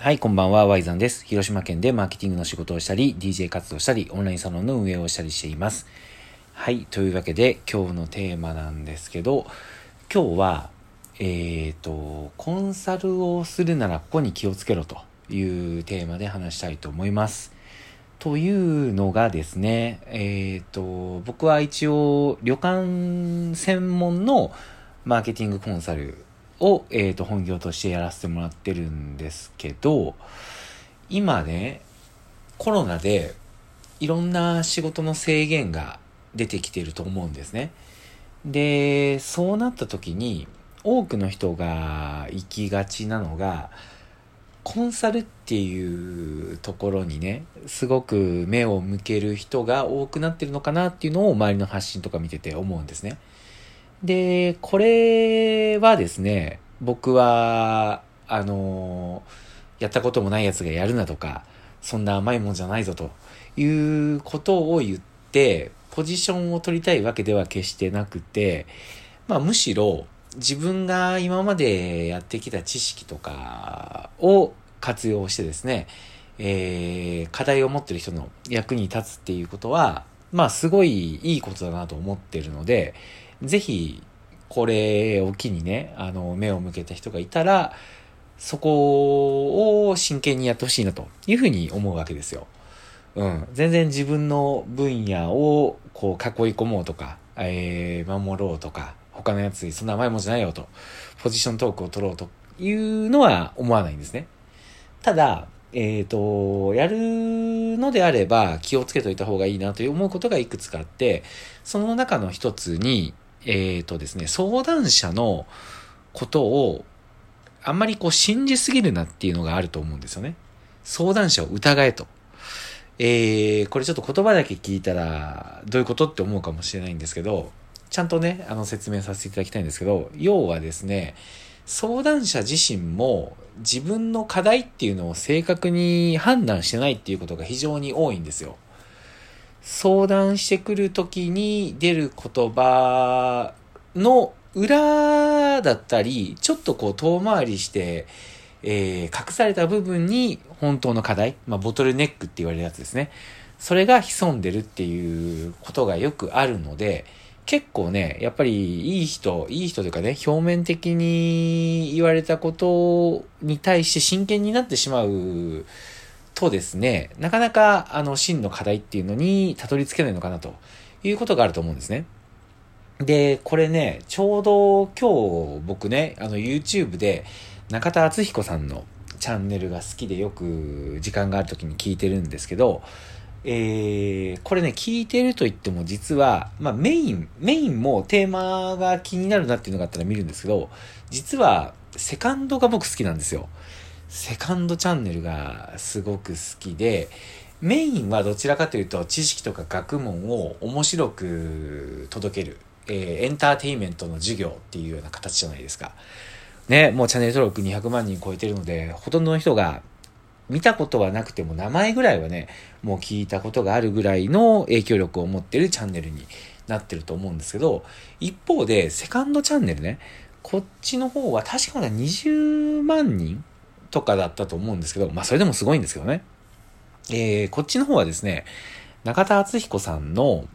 はい、こんばんは、ワイザンです。広島県でマーケティングの仕事をしたり、DJ 活動したり、オンラインサロンの運営をしたりしています。はい、というわけで、今日のテーマなんですけど、今日は、えっ、ー、と、コンサルをするならここに気をつけろというテーマで話したいと思います。というのがですね、えっ、ー、と、僕は一応、旅館専門のマーケティングコンサルを、えー、と本業としてやらせてもらってるんですけど今ねコロナでいろんな仕事の制限が出てきてると思うんですね。でそうなった時に多くの人が行きがちなのがコンサルっていうところにねすごく目を向ける人が多くなってるのかなっていうのを周りの発信とか見てて思うんですね。で、これはですね、僕は、あの、やったこともない奴がやるなとか、そんな甘いもんじゃないぞということを言って、ポジションを取りたいわけでは決してなくて、まあむしろ自分が今までやってきた知識とかを活用してですね、えー、課題を持ってる人の役に立つっていうことは、まあすごいいいことだなと思ってるので、ぜひ、これを機にね、あの、目を向けた人がいたら、そこを真剣にやってほしいなというふうに思うわけですよ。うん。全然自分の分野をこう囲い込もうとか、えー、守ろうとか、他のやつにそんな甘いもんじゃないよと、ポジショントークを取ろうというのは思わないんですね。ただ、えっ、ー、と、やるのであれば気をつけといた方がいいなという思うことがいくつかあって、その中の一つに、えっ、ー、とですね、相談者のことをあんまりこう信じすぎるなっていうのがあると思うんですよね。相談者を疑えと。えー、これちょっと言葉だけ聞いたらどういうことって思うかもしれないんですけど、ちゃんとね、あの説明させていただきたいんですけど、要はですね、相談者自身も自分の課題っていうのを正確に判断してないっていうことが非常に多いんですよ。相談してくる時に出る言葉の裏だったり、ちょっとこう遠回りして、えー、隠された部分に本当の課題、まあ、ボトルネックって言われるやつですね。それが潜んでるっていうことがよくあるので、結構ね、やっぱりいい人、いい人というかね、表面的に言われたことに対して真剣になってしまうとですね、なかなかあの真の課題っていうのにたどり着けないのかなということがあると思うんですね。で、これね、ちょうど今日僕ね、あの YouTube で中田敦彦さんのチャンネルが好きでよく時間がある時に聞いてるんですけど、えー、これね、聞いてると言っても実は、まあメイン、メインもテーマが気になるなっていうのがあったら見るんですけど、実はセカンドが僕好きなんですよ。セカンドチャンネルがすごく好きで、メインはどちらかというと知識とか学問を面白く届ける、えー、エンターテインメントの授業っていうような形じゃないですか。ね、もうチャンネル登録200万人超えてるので、ほとんどの人が見たことはなくても名前ぐらいはね、もう聞いたことがあるぐらいの影響力を持ってるチャンネルになってると思うんですけど、一方でセカンドチャンネルね、こっちの方は確かだ20万人とかだったと思うんですけど、まあそれでもすごいんですけどね。えー、こっちの方はですね、中田敦彦さんの、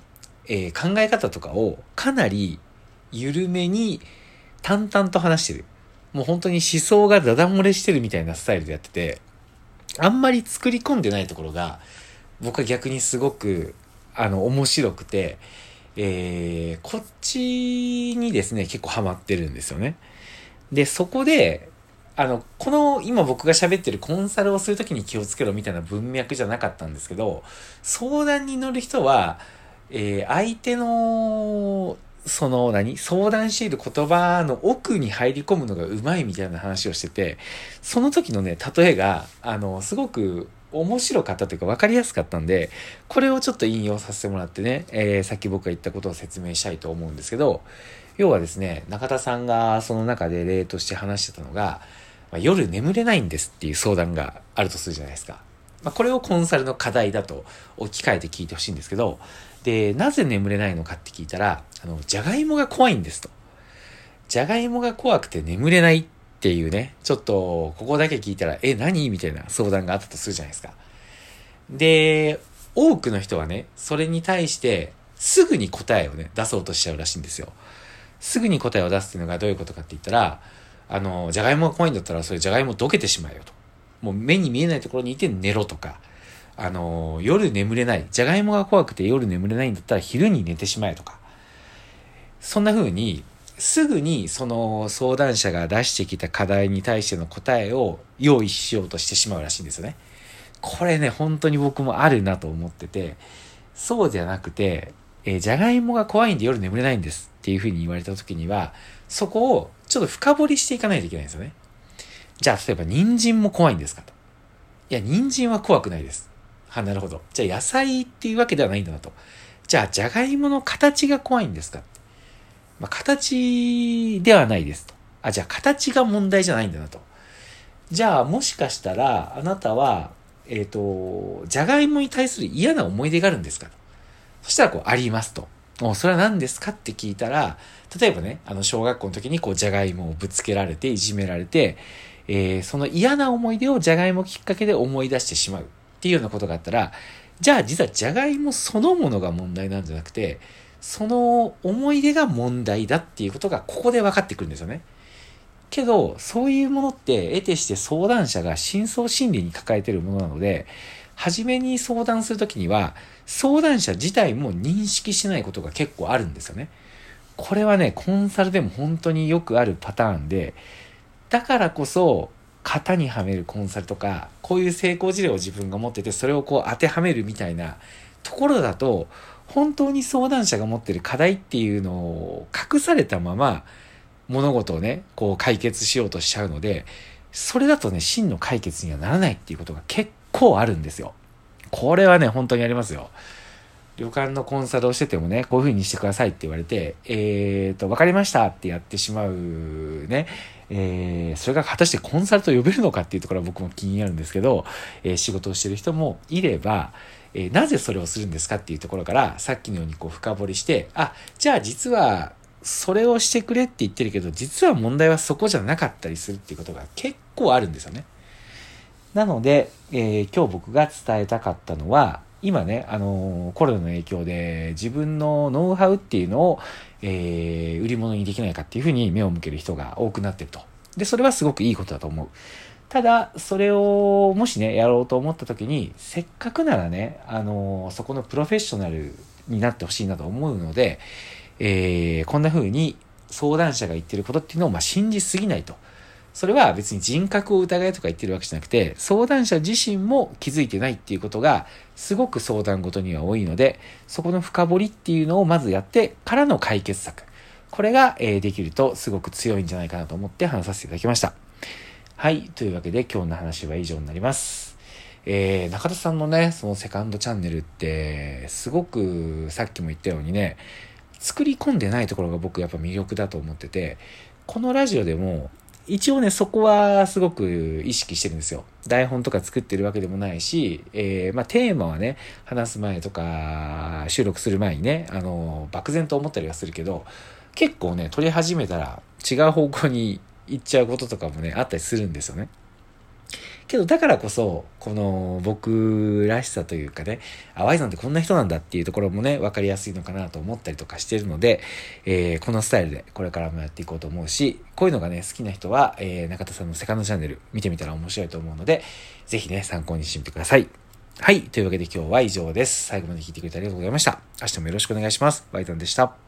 えー、考え方とかをかなり緩めに淡々と話してる。もう本当に思想がダダ漏れしてるみたいなスタイルでやってて、あんまり作り込んでないところが、僕は逆にすごく、あの、面白くて、えー、こっちにですね、結構ハマってるんですよね。で、そこで、あの、この今僕が喋ってるコンサルをするときに気をつけろみたいな文脈じゃなかったんですけど、相談に乗る人は、えー、相手の、その何？相談している言葉の奥に入り込むのがうまいみたいな話をしてて、その時のね、例えが、あの、すごく面白かったというか分かりやすかったんで、これをちょっと引用させてもらってね、えー、さっき僕が言ったことを説明したいと思うんですけど、要はですね、中田さんがその中で例として話してたのが、まあ、夜眠れないんですっていう相談があるとするじゃないですか。まあ、これをコンサルの課題だと置き換えて聞いてほしいんですけど、で、なぜ眠れないのかって聞いたら、あの、じゃがいもが怖いんですと。じゃがいもが怖くて眠れないっっていうね、ちょっと、ここだけ聞いたら、え、何？みたいな相談があったとするじゃないですか。で、多くの人はね、それに対して、すぐに答えをね、出そうとしちゃうらしいんですよ。すぐに答えを出すっていうのがどういうことかって言ったら、あの、じゃがいもが怖いんだったら、それじゃがいもどけてしまえよと。もう目に見えないところにいて寝ろとか、あの、夜眠れない。じゃがいもが怖くて夜眠れないんだったら昼に寝てしまえとか。そんな風に、すぐにその相談者が出してきた課題に対しての答えを用意しようとしてしまうらしいんですよね。これね、本当に僕もあるなと思ってて、そうじゃなくて、えー、じゃがいもが怖いんで夜眠れないんですっていう風に言われた時には、そこをちょっと深掘りしていかないといけないんですよね。じゃあ、例えば人参も怖いんですかと。いや、人参は怖くないです。は、なるほど。じゃあ野菜っていうわけではないんだなと。じゃあ、じゃがいもの形が怖いんですかまあ、形ではないですと。あ、じゃあ形が問題じゃないんだなと。じゃあ、もしかしたら、あなたは、えっ、ー、と、じゃがいもに対する嫌な思い出があるんですかと。そしたら、こう、ありますと。おそれは何ですかって聞いたら、例えばね、あの、小学校の時に、こう、じゃがいもをぶつけられて、いじめられて、えー、その嫌な思い出をじゃがいもきっかけで思い出してしまうっていうようなことがあったら、じゃあ実はじゃがいもそのものが問題なんじゃなくて、その思い出が問題だっていうことがここで分かってくるんですよね。けど、そういうものって得てして相談者が深層心理に抱えてるものなので、初めに相談するときには、相談者自体も認識しないことが結構あるんですよね。これはね、コンサルでも本当によくあるパターンで、だからこそ、型にはめるコンサルとか、こういう成功事例を自分が持ってて、それをこう当てはめるみたいなところだと、本当に相談者が持ってる課題っていうのを隠されたまま物事をね、こう解決しようとしちゃうので、それだとね、真の解決にはならないっていうことが結構あるんですよ。これはね、本当にありますよ。旅館のコンサルをしててもね、こういう風にしてくださいって言われて、えーと、わかりましたってやってしまうね、えー、それが果たしてコンサルと呼べるのかっていうところは僕も気になるんですけど、えー、仕事をしてる人もいれば、えー、なぜそれをするんですかっていうところから、さっきのようにこう深掘りして、あ、じゃあ実は、それをしてくれって言ってるけど、実は問題はそこじゃなかったりするっていうことが結構あるんですよね。なので、えー、今日僕が伝えたかったのは、今ね、あのー、コロナの影響で自分のノウハウっていうのを、えー、売り物にできないかっていうふうに目を向ける人が多くなってると。で、それはすごくいいことだと思う。ただ、それをもしね、やろうと思った時に、せっかくならね、あの、そこのプロフェッショナルになってほしいなと思うので、えー、こんな風に相談者が言ってることっていうのを、まあ、信じすぎないと。それは別に人格を疑いとか言ってるわけじゃなくて、相談者自身も気づいてないっていうことが、すごく相談ごとには多いので、そこの深掘りっていうのをまずやってからの解決策。これが、え、できるとすごく強いんじゃないかなと思って話させていただきました。はい。というわけで今日の話は以上になります。えー、中田さんのね、そのセカンドチャンネルって、すごくさっきも言ったようにね、作り込んでないところが僕やっぱ魅力だと思ってて、このラジオでも一応ね、そこはすごく意識してるんですよ。台本とか作ってるわけでもないし、えー、まあテーマはね、話す前とか、収録する前にね、あの、漠然と思ったりはするけど、結構ね、撮り始めたら違う方向に行っちゃうこととかもね、あったりするんですよね。けど、だからこそ、この僕らしさというかね、あ、Y さんってこんな人なんだっていうところもね、分かりやすいのかなと思ったりとかしてるので、えー、このスタイルでこれからもやっていこうと思うし、こういうのがね、好きな人は、えー、中田さんのセカンドチャンネル見てみたら面白いと思うので、ぜひね、参考にしてみてください。はい。というわけで今日は以上です。最後まで聞いてくれてありがとうございました。明日もよろしくお願いします。Y さんでした。